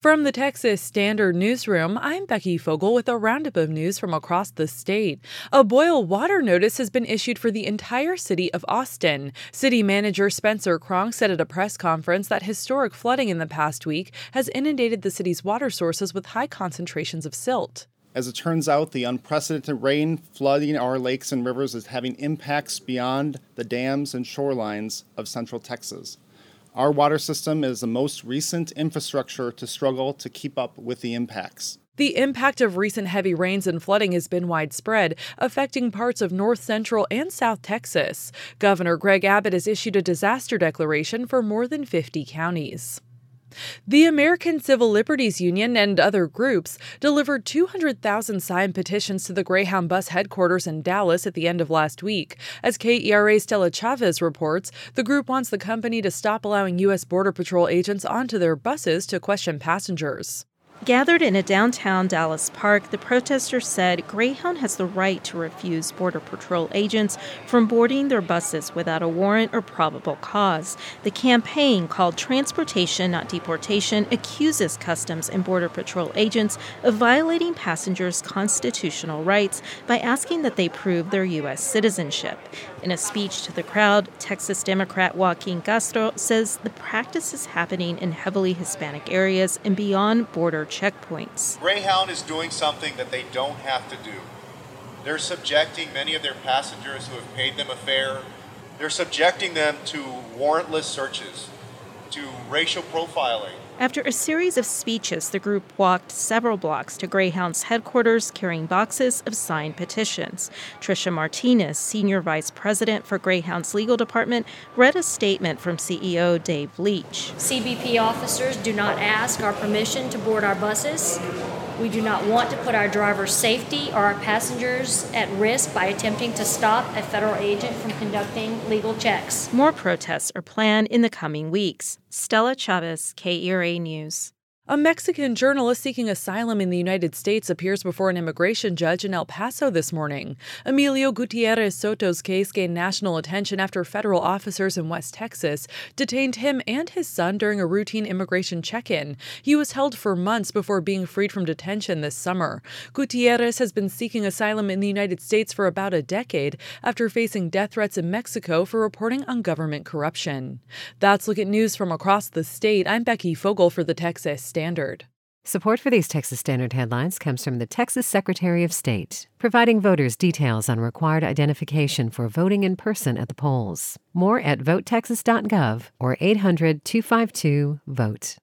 From the Texas Standard Newsroom, I'm Becky Fogel with a roundup of news from across the state. A boil water notice has been issued for the entire city of Austin. City manager Spencer Cronk said at a press conference that historic flooding in the past week has inundated the city's water sources with high concentrations of silt. As it turns out, the unprecedented rain flooding our lakes and rivers is having impacts beyond the dams and shorelines of central Texas. Our water system is the most recent infrastructure to struggle to keep up with the impacts. The impact of recent heavy rains and flooding has been widespread, affecting parts of north central and south Texas. Governor Greg Abbott has issued a disaster declaration for more than 50 counties. The American Civil Liberties Union and other groups delivered 200,000 signed petitions to the Greyhound bus headquarters in Dallas at the end of last week. As KERA Stella Chavez reports, the group wants the company to stop allowing U.S. Border Patrol agents onto their buses to question passengers. Gathered in a downtown Dallas park, the protesters said Greyhound has the right to refuse Border Patrol agents from boarding their buses without a warrant or probable cause. The campaign, called Transportation Not Deportation, accuses Customs and Border Patrol agents of violating passengers' constitutional rights by asking that they prove their U.S. citizenship. In a speech to the crowd, Texas Democrat Joaquin Castro says the practice is happening in heavily Hispanic areas and beyond border checkpoints. Greyhound is doing something that they don't have to do. They're subjecting many of their passengers who have paid them a fare, they're subjecting them to warrantless searches, to racial profiling, after a series of speeches, the group walked several blocks to Greyhound's headquarters carrying boxes of signed petitions. Tricia Martinez, senior vice president for Greyhound's legal department, read a statement from CEO Dave Leach. CBP officers do not ask our permission to board our buses. We do not want to put our drivers' safety or our passengers at risk by attempting to stop a federal agent from conducting legal checks. More protests are planned in the coming weeks. Stella Chavez, KERA News. A Mexican journalist seeking asylum in the United States appears before an immigration judge in El Paso this morning. Emilio Gutierrez Soto's case gained national attention after federal officers in West Texas detained him and his son during a routine immigration check in. He was held for months before being freed from detention this summer. Gutierrez has been seeking asylum in the United States for about a decade after facing death threats in Mexico for reporting on government corruption. That's Look at News from across the state. I'm Becky Fogel for the Texas State. Standard. Support for these Texas Standard headlines comes from the Texas Secretary of State, providing voters details on required identification for voting in person at the polls. More at votetexas.gov or 800 252 VOTE.